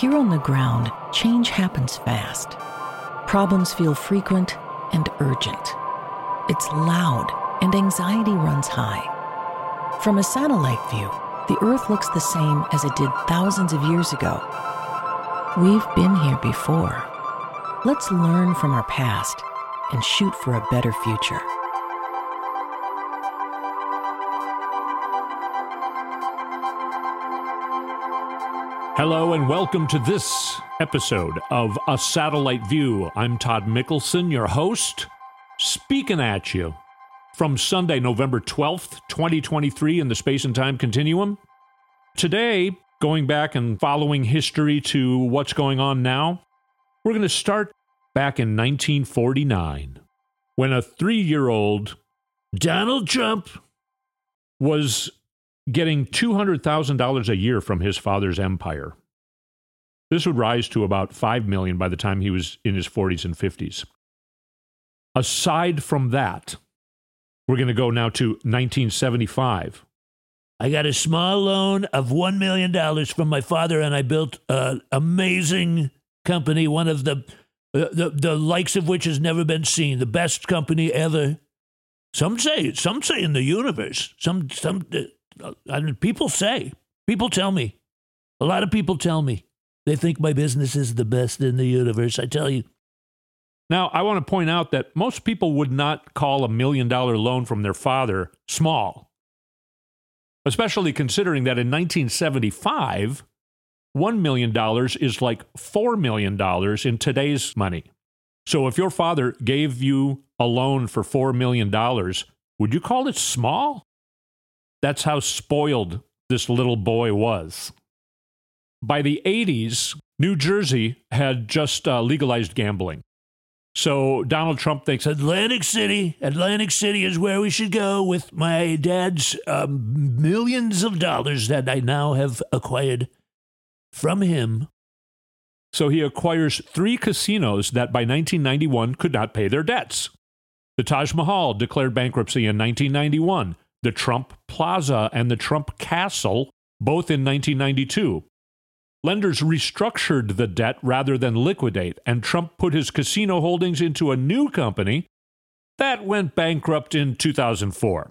Here on the ground, change happens fast. Problems feel frequent and urgent. It's loud and anxiety runs high. From a satellite view, the Earth looks the same as it did thousands of years ago. We've been here before. Let's learn from our past and shoot for a better future. Hello and welcome to this episode of A Satellite View. I'm Todd Mikkelson, your host, speaking at you from Sunday, November 12th, 2023, in the space and time continuum. Today, going back and following history to what's going on now, we're going to start back in 1949 when a three year old Donald Trump was getting $200,000 a year from his father's empire. This would rise to about 5 million by the time he was in his 40s and 50s. Aside from that, we're going to go now to 1975. I got a small loan of $1 million from my father, and I built an amazing company, one of the, uh, the, the likes of which has never been seen, the best company ever. Some say, some say in the universe. Some, some, uh, people say, people tell me, a lot of people tell me they think my business is the best in the universe. I tell you. Now, I want to point out that most people would not call a million dollar loan from their father small, especially considering that in 1975, $1 million is like $4 million in today's money. So if your father gave you a loan for $4 million, would you call it small? That's how spoiled this little boy was. By the 80s, New Jersey had just uh, legalized gambling. So Donald Trump thinks Atlantic City, Atlantic City is where we should go with my dad's um, millions of dollars that I now have acquired from him. So he acquires three casinos that by 1991 could not pay their debts. The Taj Mahal declared bankruptcy in 1991 the Trump Plaza and the Trump Castle, both in 1992. Lenders restructured the debt rather than liquidate, and Trump put his casino holdings into a new company that went bankrupt in 2004.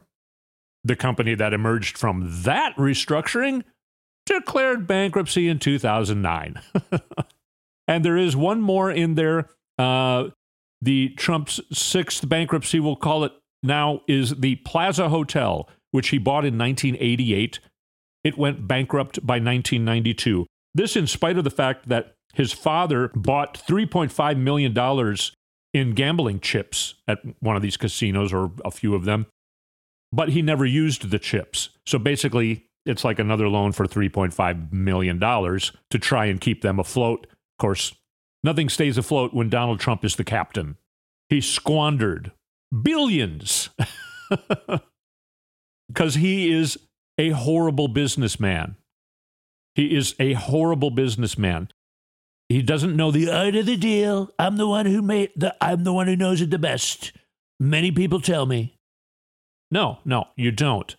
The company that emerged from that restructuring declared bankruptcy in 2009. and there is one more in there. Uh, the Trump's sixth bankruptcy, we'll call it now is the Plaza Hotel, which he bought in 1988. It went bankrupt by 1992. This, in spite of the fact that his father bought $3.5 million in gambling chips at one of these casinos or a few of them, but he never used the chips. So basically, it's like another loan for $3.5 million to try and keep them afloat. Of course, nothing stays afloat when Donald Trump is the captain. He squandered billions because he is a horrible businessman. He is a horrible businessman. He doesn't know the art of the deal. I'm the one who made the I'm the one who knows it the best. Many people tell me. No, no, you don't.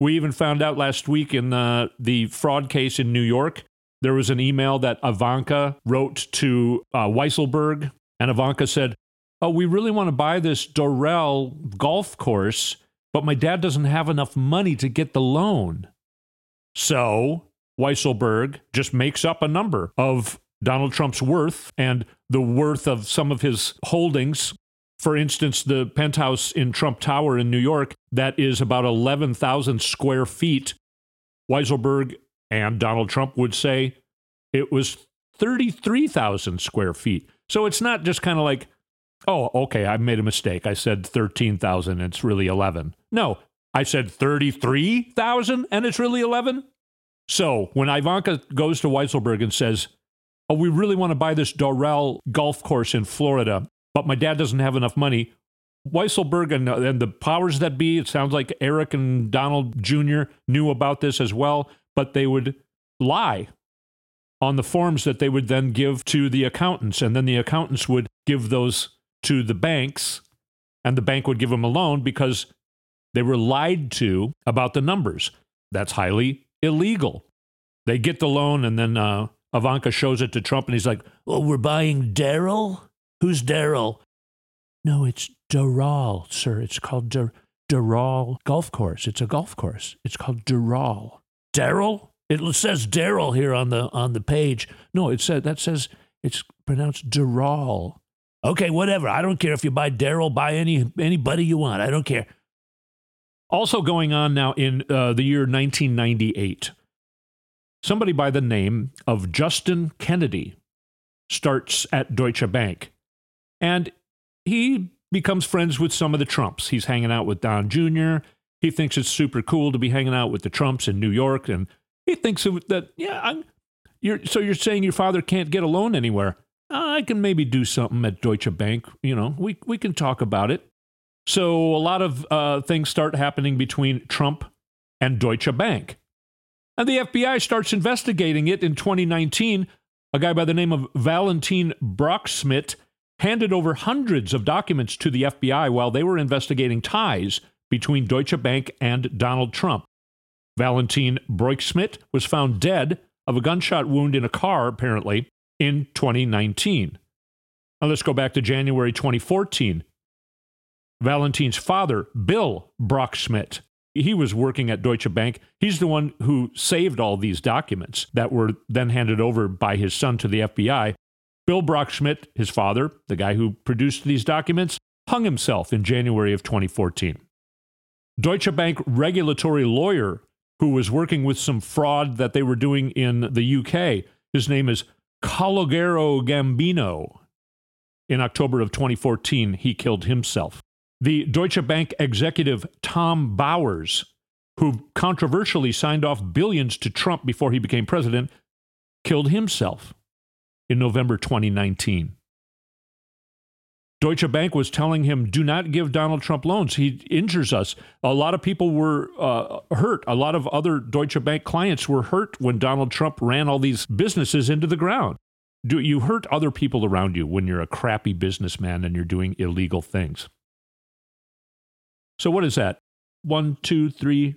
We even found out last week in the, the fraud case in New York, there was an email that Ivanka wrote to uh, Weisselberg, and Ivanka said, oh, we really want to buy this Doral golf course, but my dad doesn't have enough money to get the loan. So Weisselberg just makes up a number of Donald Trump's worth and the worth of some of his holdings. For instance, the penthouse in Trump Tower in New York, that is about 11,000 square feet. Weisselberg and Donald Trump would say it was 33,000 square feet. So it's not just kind of like, Oh, okay. I made a mistake. I said 13,000. It's really 11. No, I said 33,000 and it's really 11. So when Ivanka goes to Weisselberg and says, Oh, we really want to buy this Doral golf course in Florida, but my dad doesn't have enough money. Weisselberg and, and the powers that be, it sounds like Eric and Donald Jr. knew about this as well, but they would lie on the forms that they would then give to the accountants. And then the accountants would give those to the banks, and the bank would give them a loan because they were lied to about the numbers. That's highly illegal. They get the loan, and then uh, Ivanka shows it to Trump and he's like, Well, we're buying Daryl? Who's Daryl? No, it's Doral, sir. It's called Doral Golf Course. It's a golf course. It's called Doral. Daryl? It says Daryl here on the on the page. No, it said that says it's pronounced Doral. Okay, whatever. I don't care if you buy Daryl, buy any anybody you want. I don't care. Also going on now in uh, the year 1998, somebody by the name of Justin Kennedy starts at Deutsche Bank. And he becomes friends with some of the Trumps. He's hanging out with Don Jr. He thinks it's super cool to be hanging out with the Trumps in New York. And he thinks that, yeah, I'm, you're, so you're saying your father can't get a loan anywhere. I can maybe do something at Deutsche Bank. You know, we, we can talk about it. So a lot of uh, things start happening between Trump and Deutsche Bank. And the FBI starts investigating it in 2019. A guy by the name of Valentin Broeksmit handed over hundreds of documents to the FBI while they were investigating ties between Deutsche Bank and Donald Trump. Valentin Broeksmit was found dead of a gunshot wound in a car, apparently, in 2019. Now let's go back to January 2014. Valentine's father, Bill Broeksmit, he was working at Deutsche Bank. He's the one who saved all these documents that were then handed over by his son to the FBI. Bill Broeksmit, his father, the guy who produced these documents, hung himself in January of 2014. Deutsche Bank regulatory lawyer who was working with some fraud that they were doing in the UK, his name is Calogero Gambino. In October of 2014, he killed himself. The Deutsche Bank executive Tom Bowers, who controversially signed off billions to Trump before he became president, killed himself in November 2019. Deutsche Bank was telling him, do not give Donald Trump loans. He injures us. A lot of people were uh, hurt. A lot of other Deutsche Bank clients were hurt when Donald Trump ran all these businesses into the ground. Do you hurt other people around you when you're a crappy businessman and you're doing illegal things? So, what is that? One, two, three,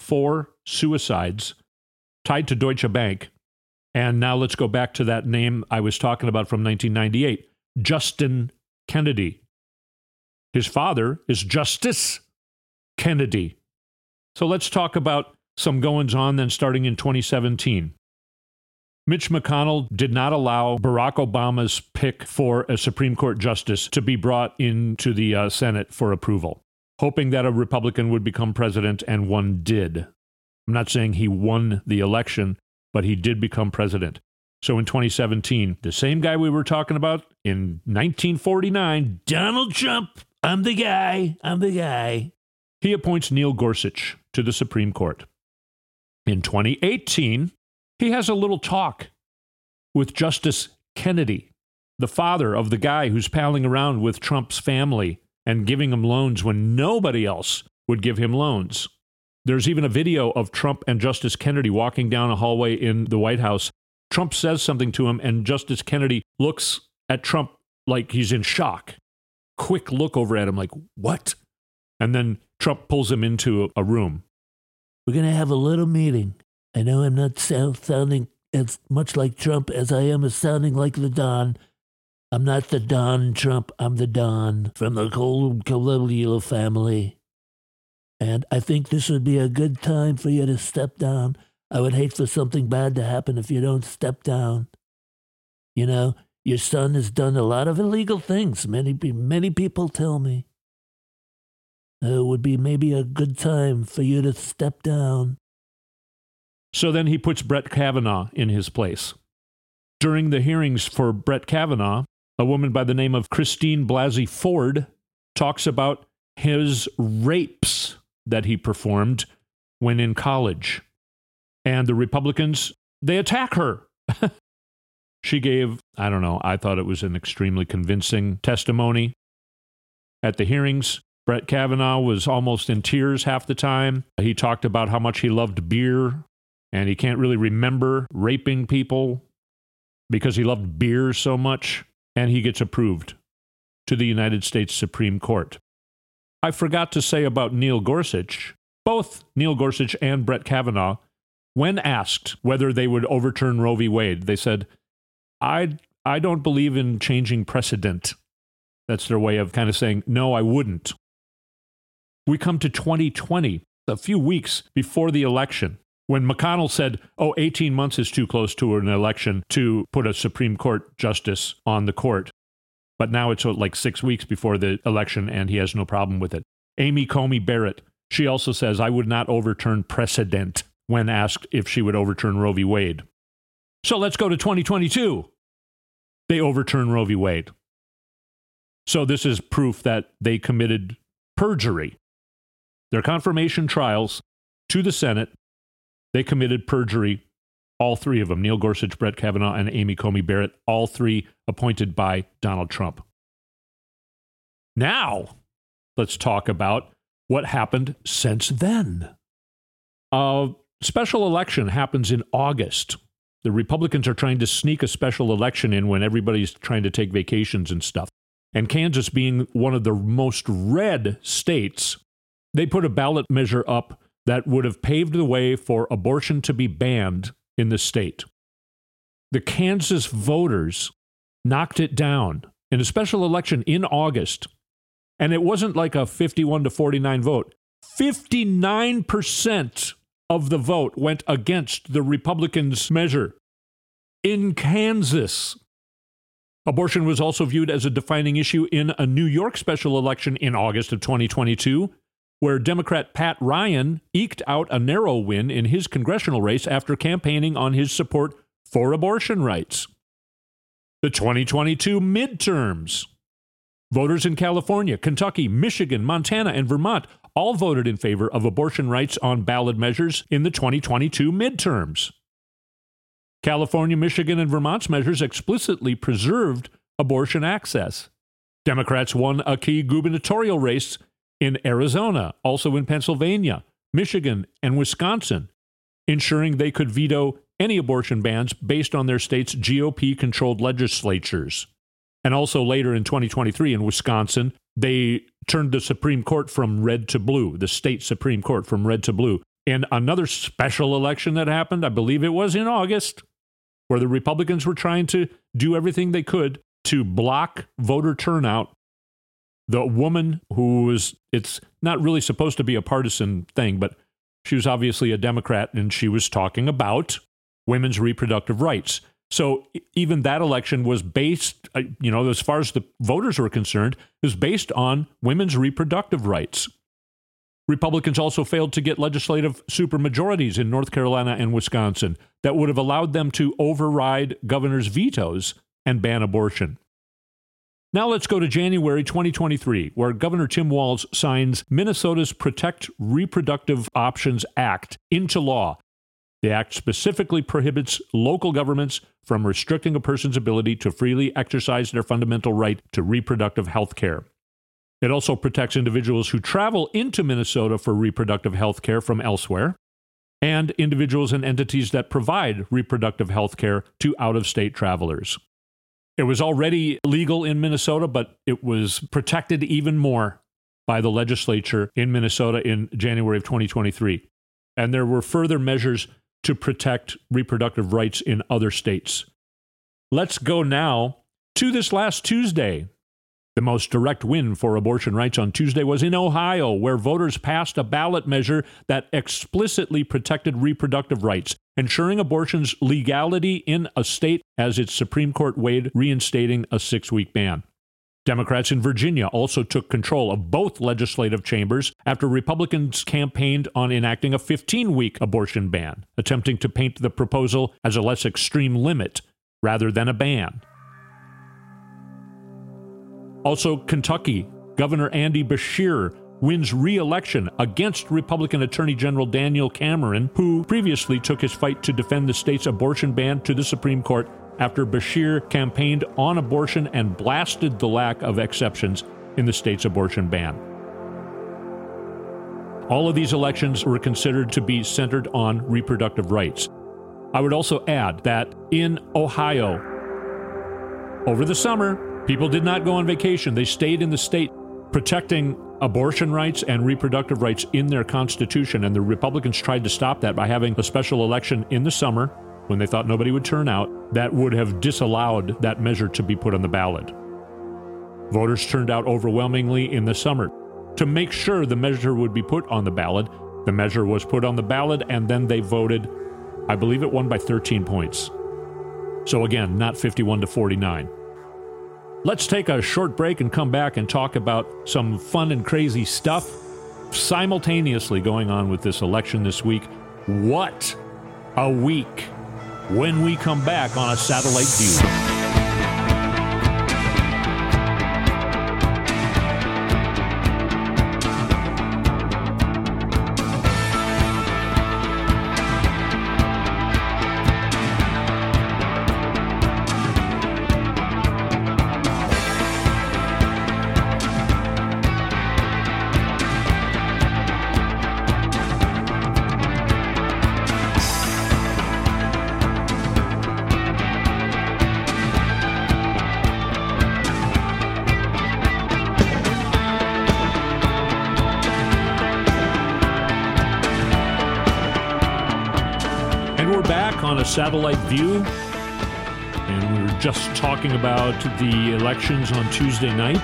four suicides tied to Deutsche Bank. And now let's go back to that name I was talking about from 1998 Justin Kennedy. His father is Justice Kennedy. So let's talk about some goings on then starting in 2017. Mitch McConnell did not allow Barack Obama's pick for a Supreme Court justice to be brought into the uh, Senate for approval hoping that a Republican would become president, and one did. I'm not saying he won the election, but he did become president. So in 2017, the same guy we were talking about in 1949, Donald Trump, I'm the guy, I'm the guy. He appoints Neil Gorsuch to the Supreme Court. In 2018, he has a little talk with Justice Kennedy, the father of the guy who's palling around with Trump's family and giving him loans when nobody else would give him loans. There's even a video of Trump and Justice Kennedy walking down a hallway in the White House. Trump says something to him, and Justice Kennedy looks at Trump like he's in shock. Quick look over at him, like, what? And then Trump pulls him into a room. We're going to have a little meeting. I know I'm not sounding as much like Trump as I am as sounding like the Don, I'm not the Don Trump, I'm the Don from the Corleone family. And I think this would be a good time for you to step down. I would hate for something bad to happen if you don't step down. You know, your son has done a lot of illegal things. Many, many people tell me. Uh, it would be maybe a good time for you to step down. So then he puts Brett Kavanaugh in his place. During the hearings for Brett Kavanaugh, a woman by the name of Christine Blasey Ford talks about his rapes that he performed when in college. And the Republicans, they attack her. she gave, I don't know, I thought it was an extremely convincing testimony. At the hearings, Brett Kavanaugh was almost in tears half the time. He talked about how much he loved beer and he can't really remember raping people because he loved beer so much and he gets approved to the United States Supreme Court. I forgot to say about Neil Gorsuch. Both Neil Gorsuch and Brett Kavanaugh when asked whether they would overturn Roe v. Wade, they said, I, I don't believe in changing precedent. That's their way of kind of saying, no, I wouldn't. We come to 2020, a few weeks before the election, when McConnell said, oh, 18 months is too close to an election to put a Supreme Court justice on the court. But now it's uh, like six weeks before the election, and he has no problem with it. Amy Coney Barrett, she also says, I would not overturn precedent when asked if she would overturn Roe v. Wade. So let's go to 2022. They overturn Roe v. Wade. So this is proof that they committed perjury. Their confirmation trials to the Senate, they committed perjury. All three of them Neil Gorsuch, Brett Kavanaugh, and Amy Coney Barrett, all three appointed by Donald Trump. Now, let's talk about what happened since then. A special election happens in August. The Republicans are trying to sneak a special election in when everybody's trying to take vacations and stuff. And Kansas being one of the most red states, they put a ballot measure up that would have paved the way for abortion to be banned in the state. The Kansas voters knocked it down in a special election in August and it wasn't like a 51 to 49 vote. 59% of the vote went against the Republicans' measure. In Kansas, abortion was also viewed as a defining issue in a New York special election in August of 2022, where Democrat Pat Ryan eked out a narrow win in his congressional race after campaigning on his support for abortion rights. The 2022 midterms. Voters in California, Kentucky, Michigan, Montana, and Vermont all voted in favor of abortion rights on ballot measures in the 2022 midterms. California, Michigan, and Vermont's measures explicitly preserved abortion access. Democrats won a key gubernatorial race in Arizona, also in Pennsylvania, Michigan, and Wisconsin, ensuring they could veto any abortion bans based on their state's GOP controlled legislatures. And also later in 2023 in Wisconsin, they turned the Supreme Court from red to blue, the state Supreme Court from red to blue. In another special election that happened, I believe it was in August, where the Republicans were trying to do everything they could to block voter turnout. The woman who was, it's not really supposed to be a partisan thing, but she was obviously a Democrat and she was talking about women's reproductive rights. So even that election was based, uh, you know, as far as the voters were concerned, was based on women's reproductive rights. Republicans also failed to get legislative supermajorities in North Carolina and Wisconsin that would have allowed them to override governors' vetoes and ban abortion. Now let's go to January 2023, where Governor Tim Walz signs Minnesota's Protect Reproductive Options Act into law, the act specifically prohibits local governments from restricting a person's ability to freely exercise their fundamental right to reproductive health care. It also protects individuals who travel into Minnesota for reproductive health care from elsewhere, and individuals and entities that provide reproductive health care to out of state travelers. It was already legal in Minnesota, but it was protected even more by the legislature in Minnesota in January of 2023. And there were further measures to protect reproductive rights in other states. Let's go now to this last Tuesday. The most direct win for abortion rights on Tuesday was in Ohio, where voters passed a ballot measure that explicitly protected reproductive rights, ensuring abortion's legality in a state as its Supreme Court weighed reinstating a six week ban. Democrats in Virginia also took control of both legislative chambers after Republicans campaigned on enacting a 15 week abortion ban, attempting to paint the proposal as a less extreme limit rather than a ban. Also, Kentucky, Governor Andy Beshear wins re election against Republican Attorney General Daniel Cameron, who previously took his fight to defend the state's abortion ban to the Supreme Court after Beshear campaigned on abortion and blasted the lack of exceptions in the state's abortion ban. All of these elections were considered to be centered on reproductive rights. I would also add that in Ohio, over the summer, people did not go on vacation. They stayed in the state protecting abortion rights and reproductive rights in their constitution, and the Republicans tried to stop that by having a special election in the summer when they thought nobody would turn out that would have disallowed that measure to be put on the ballot. Voters turned out overwhelmingly in the summer. To make sure the measure would be put on the ballot, the measure was put on the ballot and then they voted. I believe it won by 13 points. So again, not 51 to 49. Let's take a short break and come back and talk about some fun and crazy stuff simultaneously going on with this election this week. What a week when we come back on a satellite view. Satellite view. And we were just talking about the elections on Tuesday night.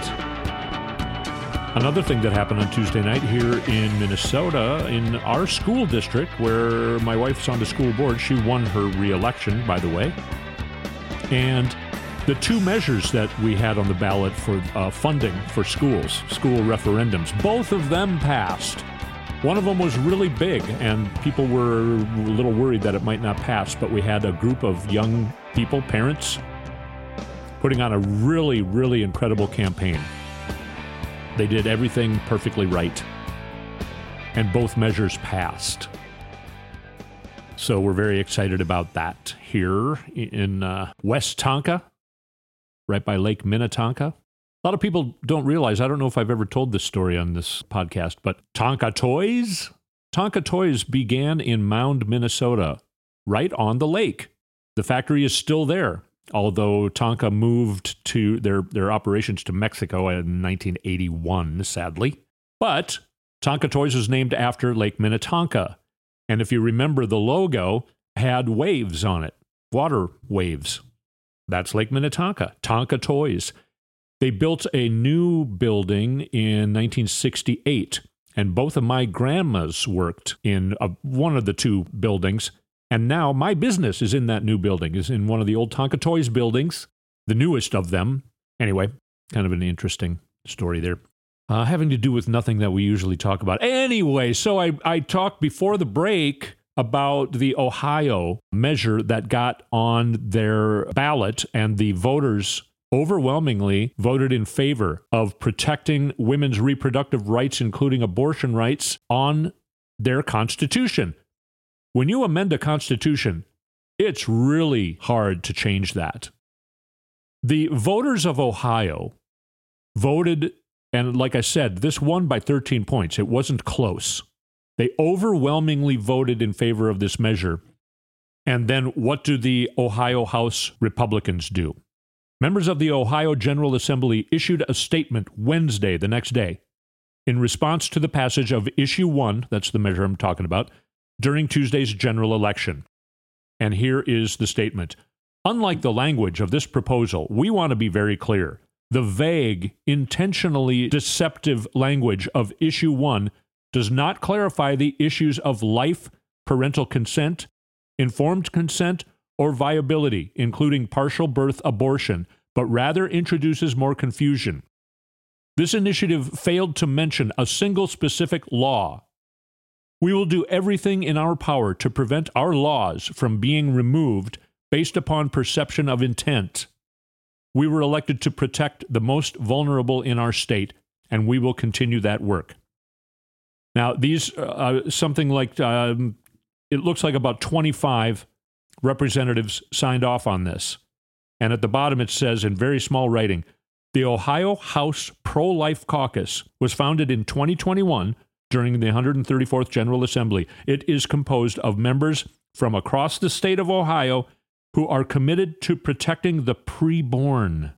Another thing that happened on Tuesday night here in Minnesota, in our school district, where my wife's on the school board, she won her reelection, by the way. And the two measures that we had on the ballot for uh, funding for schools, school referendums, both of them passed. One of them was really big, and people were a little worried that it might not pass, but we had a group of young people, parents, putting on a really, really incredible campaign. They did everything perfectly right, and both measures passed. So we're very excited about that here in uh, Westonka, right by Lake Minnetonka. A lot of people don't realize, I don't know if I've ever told this story on this podcast, but Tonka Toys? Tonka Toys began in Mound, Minnesota, right on the lake. The factory is still there, although Tonka moved to their, their operations to Mexico in 1981, sadly. But Tonka Toys was named after Lake Minnetonka. And if you remember, the logo had waves on it, water waves. That's Lake Minnetonka, Tonka Toys. They built a new building in 1968, and both of my grandmas worked in a, one of the two buildings. And now my business is in that new building, is in one of the old Tonka Toys buildings, the newest of them. Anyway, kind of an interesting story there. Uh, having to do with nothing that we usually talk about. Anyway, so I, I talked before the break about the Ohio measure that got on their ballot, and the voters overwhelmingly voted in favor of protecting women's reproductive rights, including abortion rights, on their constitution. When you amend a constitution, it's really hard to change that. The voters of Ohio voted, and like I said, this won by 13 points. It wasn't close. They overwhelmingly voted in favor of this measure. And then what do the Ohio House Republicans do? Members of the Ohio General Assembly issued a statement Wednesday, the next day, in response to the passage of Issue 1, that's the measure I'm talking about, during Tuesday's general election. And here is the statement Unlike the language of this proposal, we want to be very clear. The vague, intentionally deceptive language of Issue 1 does not clarify the issues of life, parental consent, informed consent, or viability, including partial birth abortion, but rather introduces more confusion. This initiative failed to mention a single specific law. We will do everything in our power to prevent our laws from being removed based upon perception of intent. We were elected to protect the most vulnerable in our state, and we will continue that work. Now, these uh, something like um, it looks like about 25 representatives signed off on this. And at the bottom it says in very small writing The Ohio House Pro Life Caucus was founded in 2021 during the 134th General Assembly. It is composed of members from across the state of Ohio who are committed to protecting the preborn.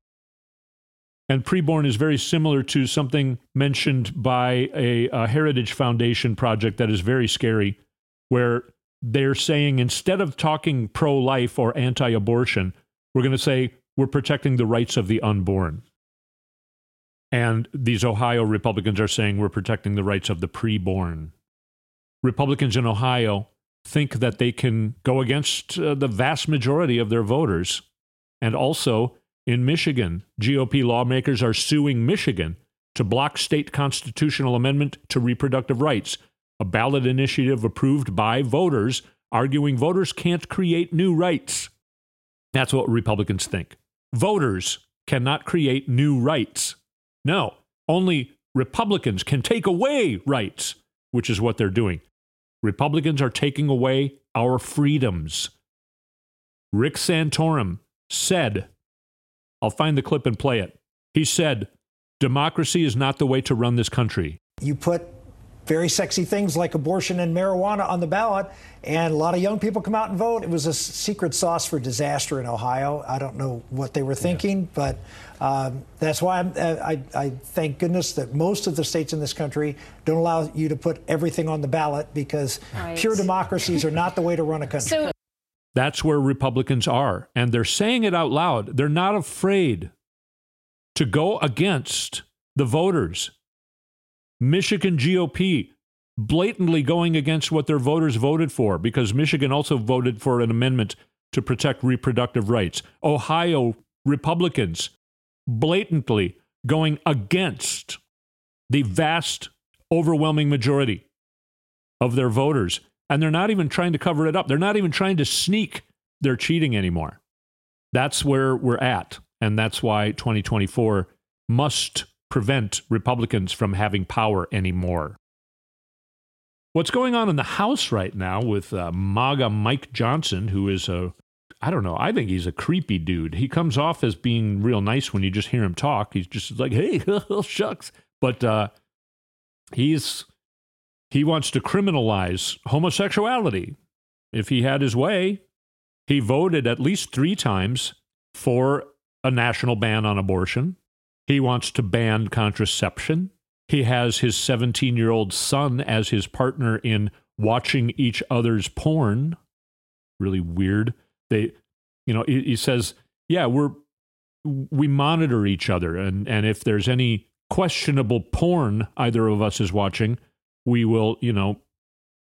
And preborn is very similar to something mentioned by a, a Heritage Foundation project that is very scary, where they're saying instead of talking pro life or anti abortion, we're going to say we're protecting the rights of the unborn. And these Ohio Republicans are saying we're protecting the rights of the preborn. Republicans in Ohio think that they can go against uh, the vast majority of their voters. And also in Michigan, GOP lawmakers are suing Michigan to block state constitutional amendment to reproductive rights, a ballot initiative approved by voters, arguing voters can't create new rights. That's what Republicans think. Voters cannot create new rights. No, only Republicans can take away rights, which is what they're doing. Republicans are taking away our freedoms. Rick Santorum said, I'll find the clip and play it. He said, Democracy is not the way to run this country. You put very sexy things like abortion and marijuana on the ballot, and a lot of young people come out and vote. It was a secret sauce for disaster in Ohio. I don't know what they were thinking, yeah. but um, that's why uh, I, I, thank goodness that most of the states in this country don't allow you to put everything on the ballot because right. pure democracies are not the way to run a country. So- that's where Republicans are. And they're saying it out loud. They're not afraid to go against the voters Michigan GOP blatantly going against what their voters voted for because Michigan also voted for an amendment to protect reproductive rights. Ohio Republicans blatantly going against the vast, overwhelming majority of their voters. And they're not even trying to cover it up. They're not even trying to sneak their cheating anymore. That's where we're at. And that's why 2024 must prevent Republicans from having power anymore. What's going on in the House right now with uh, MAGA Mike Johnson, who is a, I don't know, I think he's a creepy dude. He comes off as being real nice when you just hear him talk. He's just like, hey, shucks. But uh, he's, he wants to criminalize homosexuality. If he had his way, he voted at least three times for a national ban on abortion. He wants to ban contraception. He has his 17 year old son as his partner in watching each other's porn. Really weird. They, you know, he, he says, yeah, we're, we monitor each other. And, and if there's any questionable porn either of us is watching, we will, you know,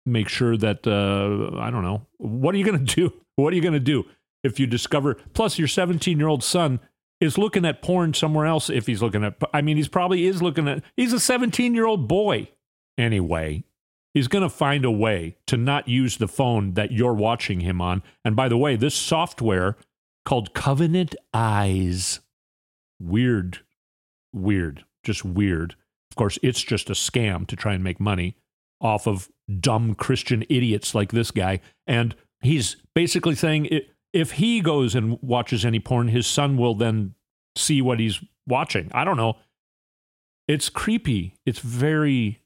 make sure that, uh, I don't know, what are you going to do? What are you going to do if you discover, plus your 17 year old son is looking at porn somewhere else if he's looking at I mean he's probably is looking at he's a 17-year-old boy anyway. He's going to find a way to not use the phone that you're watching him on. And by the way, this software called Covenant Eyes weird weird, just weird. Of course, it's just a scam to try and make money off of dumb Christian idiots like this guy and he's basically saying it if he goes and watches any porn, his son will then see what he's watching. I don't know. It's creepy. It's very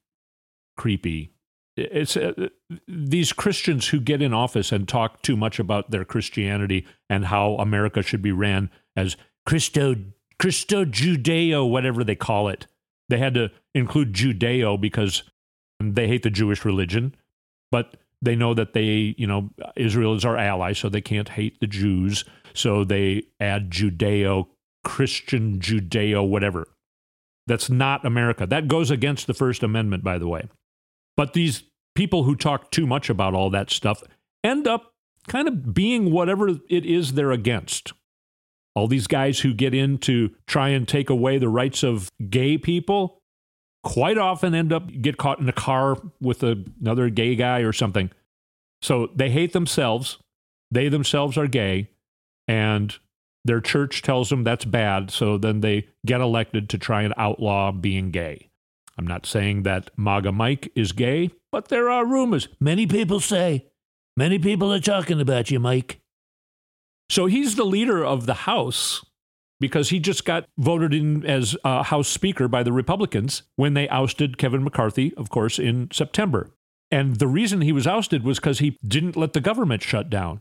creepy. It's uh, these Christians who get in office and talk too much about their Christianity and how America should be ran as Christo Christo Judeo, whatever they call it. They had to include Judeo because they hate the Jewish religion, but they know that they, you know, Israel is our ally, so they can't hate the Jews. So they add Judeo, Christian Judeo, whatever. That's not America. That goes against the First Amendment, by the way. But these people who talk too much about all that stuff end up kind of being whatever it is they're against. All these guys who get in to try and take away the rights of gay people, quite often end up get caught in a car with a, another gay guy or something. So they hate themselves. They themselves are gay, and their church tells them that's bad. So then they get elected to try and outlaw being gay. I'm not saying that MAGA Mike is gay, but there are rumors. Many people say. Many people are talking about you, Mike. So he's the leader of the House because he just got voted in as House Speaker by the Republicans when they ousted Kevin McCarthy, of course, in September. And the reason he was ousted was because he didn't let the government shut down.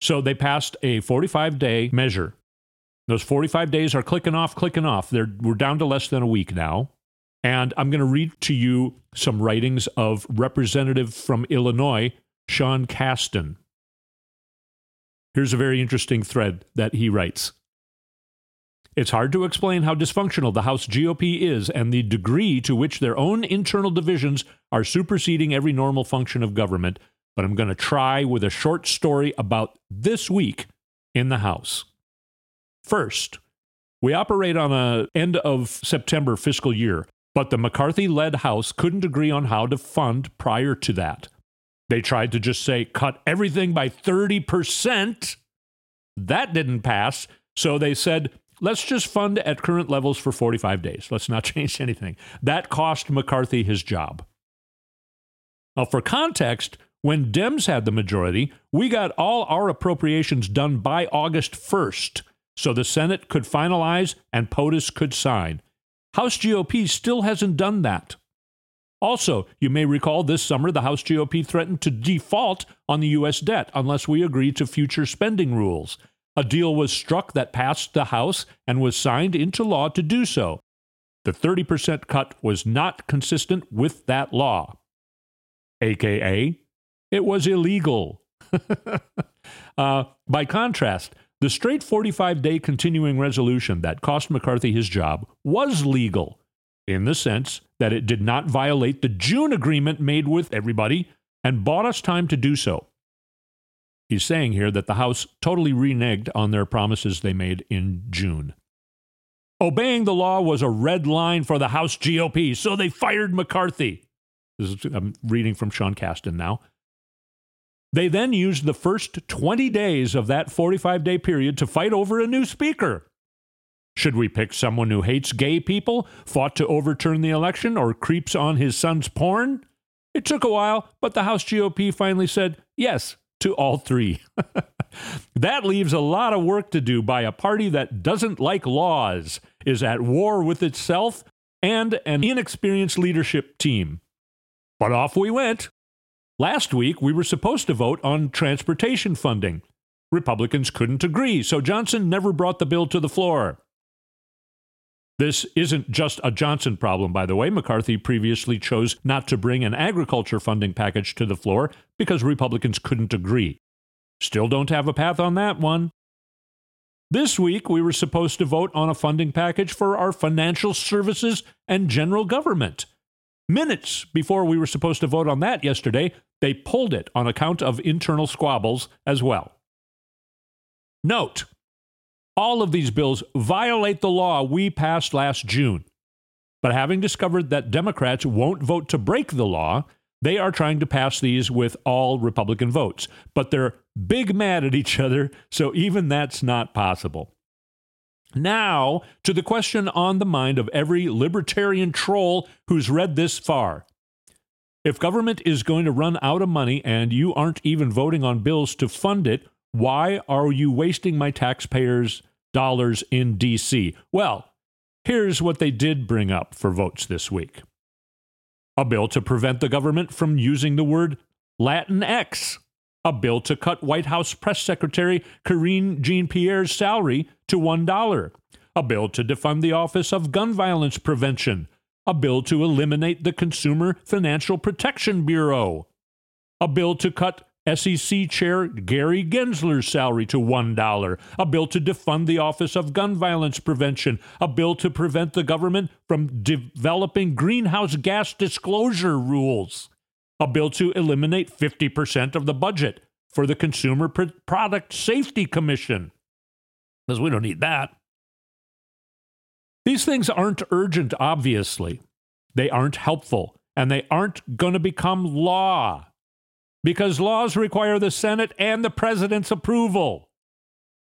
So they passed a 45 day measure. Those 45 days are clicking off, clicking off. They're, we're down to less than a week now. And I'm going to read to you some writings of Representative from Illinois, Sean Casten. Here's a very interesting thread that he writes. It's hard to explain how dysfunctional the House GOP is and the degree to which their own internal divisions are superseding every normal function of government, but I'm going to try with a short story about this week in the House. First, we operate on a end of September fiscal year, but the McCarthy-led House couldn't agree on how to fund prior to that. They tried to just say cut everything by 30%. That didn't pass, so they said let's just fund at current levels for 45 days. Let's not change anything. That cost McCarthy his job. Now, for context, when Dems had the majority, we got all our appropriations done by August 1st so the Senate could finalize and POTUS could sign. House GOP still hasn't done that. Also, you may recall this summer the House GOP threatened to default on the U.S. debt unless we agree to future spending rules. A deal was struck that passed the House and was signed into law to do so. The 30% cut was not consistent with that law. AKA, it was illegal. uh, by contrast, the straight 45 day continuing resolution that cost McCarthy his job was legal in the sense that it did not violate the June agreement made with everybody and bought us time to do so. He's saying here that the House totally reneged on their promises they made in June. Obeying the law was a red line for the House GOP, so they fired McCarthy. This is, I'm reading from Sean Casten now. They then used the first 20 days of that 45 day period to fight over a new speaker. Should we pick someone who hates gay people, fought to overturn the election, or creeps on his son's porn? It took a while, but the House GOP finally said yes to all three. that leaves a lot of work to do by a party that doesn't like laws, is at war with itself, and an inexperienced leadership team. But off we went. Last week, we were supposed to vote on transportation funding. Republicans couldn't agree, so Johnson never brought the bill to the floor. This isn't just a Johnson problem, by the way. McCarthy previously chose not to bring an agriculture funding package to the floor because Republicans couldn't agree. Still don't have a path on that one. This week, we were supposed to vote on a funding package for our financial services and general government. Minutes before we were supposed to vote on that yesterday, they pulled it on account of internal squabbles as well. Note all of these bills violate the law we passed last June. But having discovered that Democrats won't vote to break the law, they are trying to pass these with all Republican votes. But they're big mad at each other, so even that's not possible. Now, to the question on the mind of every libertarian troll who's read this far. If government is going to run out of money and you aren't even voting on bills to fund it, why are you wasting my taxpayers' dollars in D.C.? Well, here's what they did bring up for votes this week a bill to prevent the government from using the word Latinx, a bill to cut White House Press Secretary Karine Jean Pierre's salary to $1, a bill to defund the Office of Gun Violence Prevention a bill to eliminate the Consumer Financial Protection Bureau, a bill to cut SEC Chair Gary Gensler's salary to $1, a bill to defund the Office of Gun Violence Prevention, a bill to prevent the government from developing greenhouse gas disclosure rules, a bill to eliminate 50% of the budget for the Consumer Product Safety Commission. Because we don't need that. These things aren't urgent, obviously. They aren't helpful, and they aren't going to become law because laws require the Senate and the president's approval.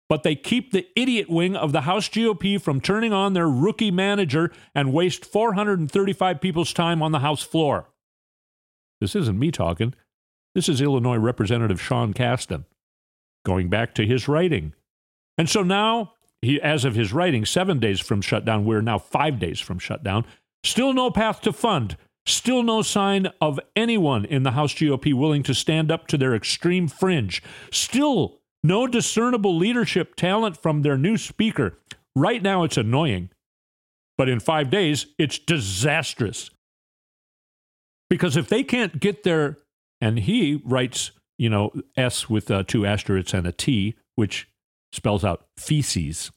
But they keep the idiot wing of the House GOP from turning on their rookie manager and waste 435 people's time on the House floor. This isn't me talking. This is Illinois Representative Sean Casten going back to his writing. And so now he, as of his writing, seven days from shutdown. We're now five days from shutdown. Still no path to fund. Still no sign of anyone in the House GOP willing to stand up to their extreme fringe. Still no discernible leadership talent from their new speaker. Right now, it's annoying, but in five days, it's disastrous. Because if they can't get their, and he writes, you know, S with uh, two asterisks and a T, which spells out feces.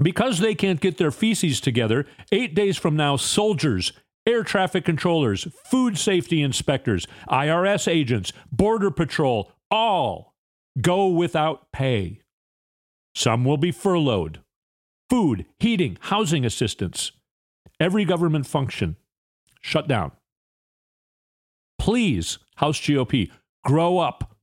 Because they can't get their feces together, eight days from now, soldiers, air traffic controllers, food safety inspectors, IRS agents, Border Patrol, all go without pay. Some will be furloughed. Food, heating, housing assistance, every government function shut down. Please, House GOP, grow up.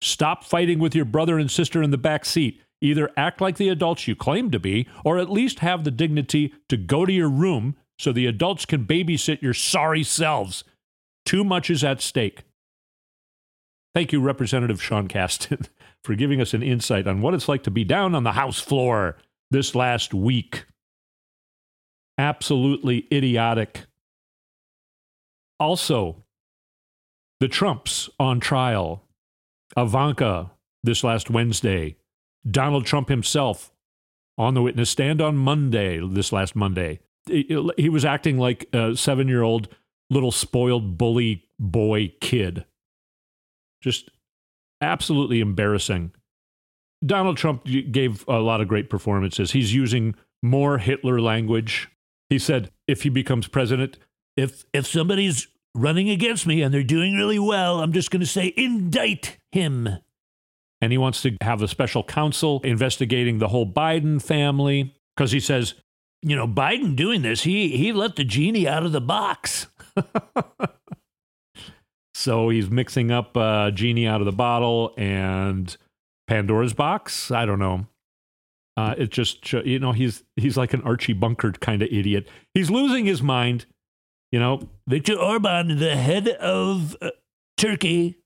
Stop fighting with your brother and sister in the back seat. Either act like the adults you claim to be, or at least have the dignity to go to your room so the adults can babysit your sorry selves. Too much is at stake. Thank you, Representative Sean Casten, for giving us an insight on what it's like to be down on the House floor this last week. Absolutely idiotic. Also, the Trumps on trial. Ivanka this last Wednesday. Donald Trump himself on the witness stand on Monday, this last Monday he was acting like a seven year old little spoiled bully boy kid. Just absolutely embarrassing. Donald Trump gave a lot of great performances. He's using more Hitler language. He said, if he becomes president, if if somebody's running against me and they're doing really well, I'm just going to say indict him. And he wants to have a special counsel investigating the whole Biden family because he says you know, Biden doing this, he he let the genie out of the box. so he's mixing up uh, genie out of the bottle and Pandora's box. I don't know. Uh, it just you know he's he's like an Archie Bunker kind of idiot. He's losing his mind. You know, Viktor Orban, the head of uh, Turkey,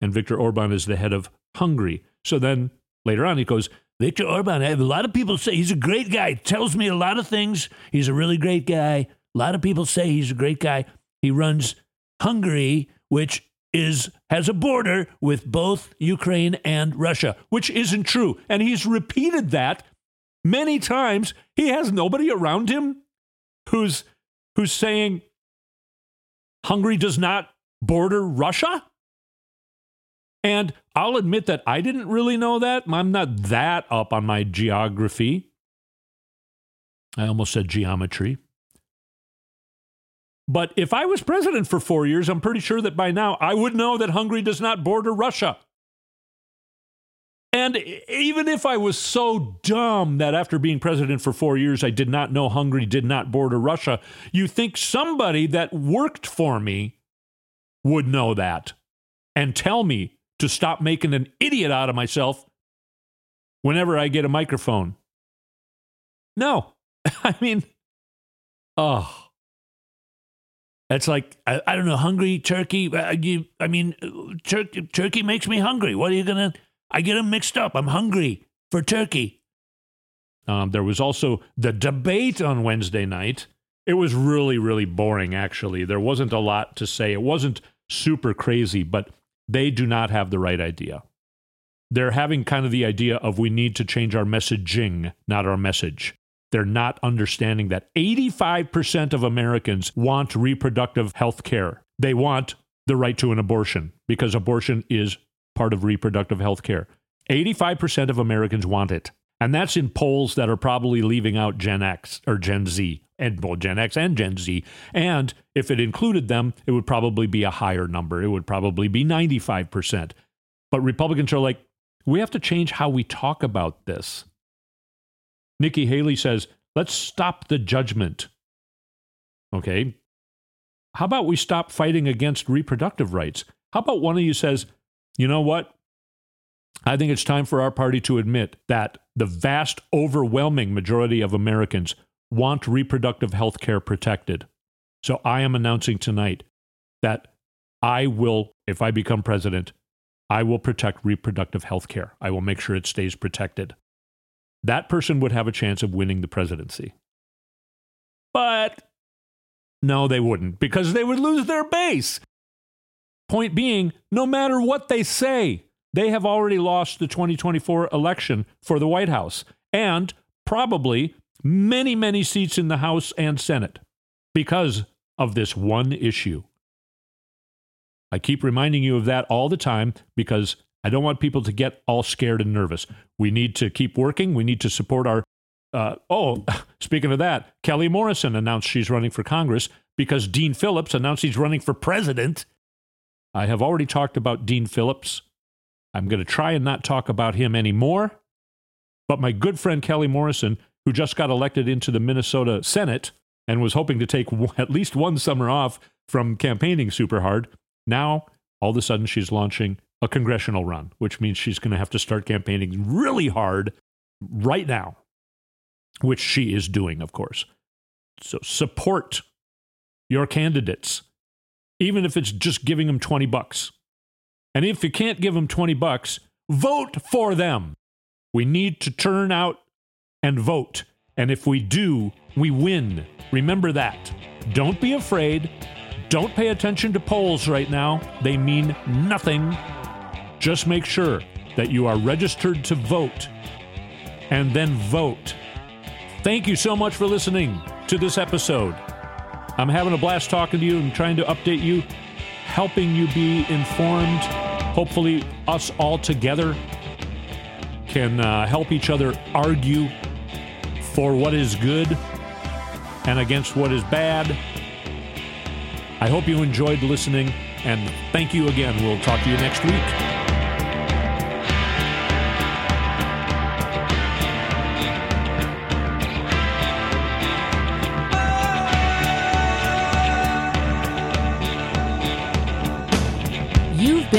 and Viktor Orban is the head of Hungary. So then later on he goes, Viktor Orban, a lot of people say he's a great guy. Tells me a lot of things. He's a really great guy. A lot of people say he's a great guy. He runs Hungary, which is has a border with both Ukraine and Russia, which isn't true. And he's repeated that many times. He has nobody around him who's who's saying Hungary does not border Russia. And I'll admit that I didn't really know that. I'm not that up on my geography. I almost said geometry. But if I was president for four years, I'm pretty sure that by now I would know that Hungary does not border Russia. And even if I was so dumb that after being president for four years, I did not know Hungary did not border Russia, you think somebody that worked for me would know that and tell me to stop making an idiot out of myself whenever I get a microphone. No, I mean, oh, it's like I, I don't know, hungry turkey. Uh, you, I mean, tur- turkey makes me hungry. What are you gonna? I get them mixed up. I'm hungry for turkey. Um, there was also the debate on Wednesday night. It was really, really boring. Actually, there wasn't a lot to say. It wasn't super crazy, but they do not have the right idea. They're having kind of the idea of we need to change our messaging, not our message. They're not understanding that 85% of Americans want reproductive health care. They want the right to an abortion because abortion is part of reproductive health care. 85% of Americans want it. And that's in polls that are probably leaving out Gen X or Gen Z and well, Gen X and Gen Z. And if it included them, it would probably be a higher number. It would probably be 95%. But Republicans are like, we have to change how we talk about this. Nikki Haley says, let's stop the judgment. Okay. How about we stop fighting against reproductive rights? How about one of you says, you know what? I think it's time for our party to admit that the vast, overwhelming majority of Americans want reproductive health care protected. So I am announcing tonight that I will, if I become president, I will protect reproductive health care. I will make sure it stays protected. That person would have a chance of winning the presidency. But no, they wouldn't because they would lose their base. Point being, no matter what they say, they have already lost the 2024 election for the White House and probably many, many seats in the House and Senate because of this one issue. I keep reminding you of that all the time because I don't want people to get all scared and nervous. We need to keep working. We need to support our. Uh, oh, speaking of that, Kelly Morrison announced she's running for Congress because Dean Phillips announced he's running for president. I have already talked about Dean Phillips. I'm going to try and not talk about him anymore. But my good friend Kelly Morrison, who just got elected into the Minnesota Senate and was hoping to take at least one summer off from campaigning super hard, now all of a sudden she's launching a congressional run, which means she's going to have to start campaigning really hard right now, which she is doing, of course. So support your candidates, even if it's just giving them 20 bucks. And if you can't give them 20 bucks, vote for them. We need to turn out and vote. And if we do, we win. Remember that. Don't be afraid. Don't pay attention to polls right now, they mean nothing. Just make sure that you are registered to vote and then vote. Thank you so much for listening to this episode. I'm having a blast talking to you and trying to update you, helping you be informed. Hopefully, us all together can uh, help each other argue for what is good and against what is bad. I hope you enjoyed listening, and thank you again. We'll talk to you next week.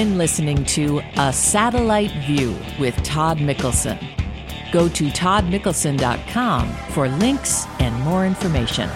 Been listening to A Satellite View with Todd Mikkelson. Go to toddmikkelson.com for links and more information.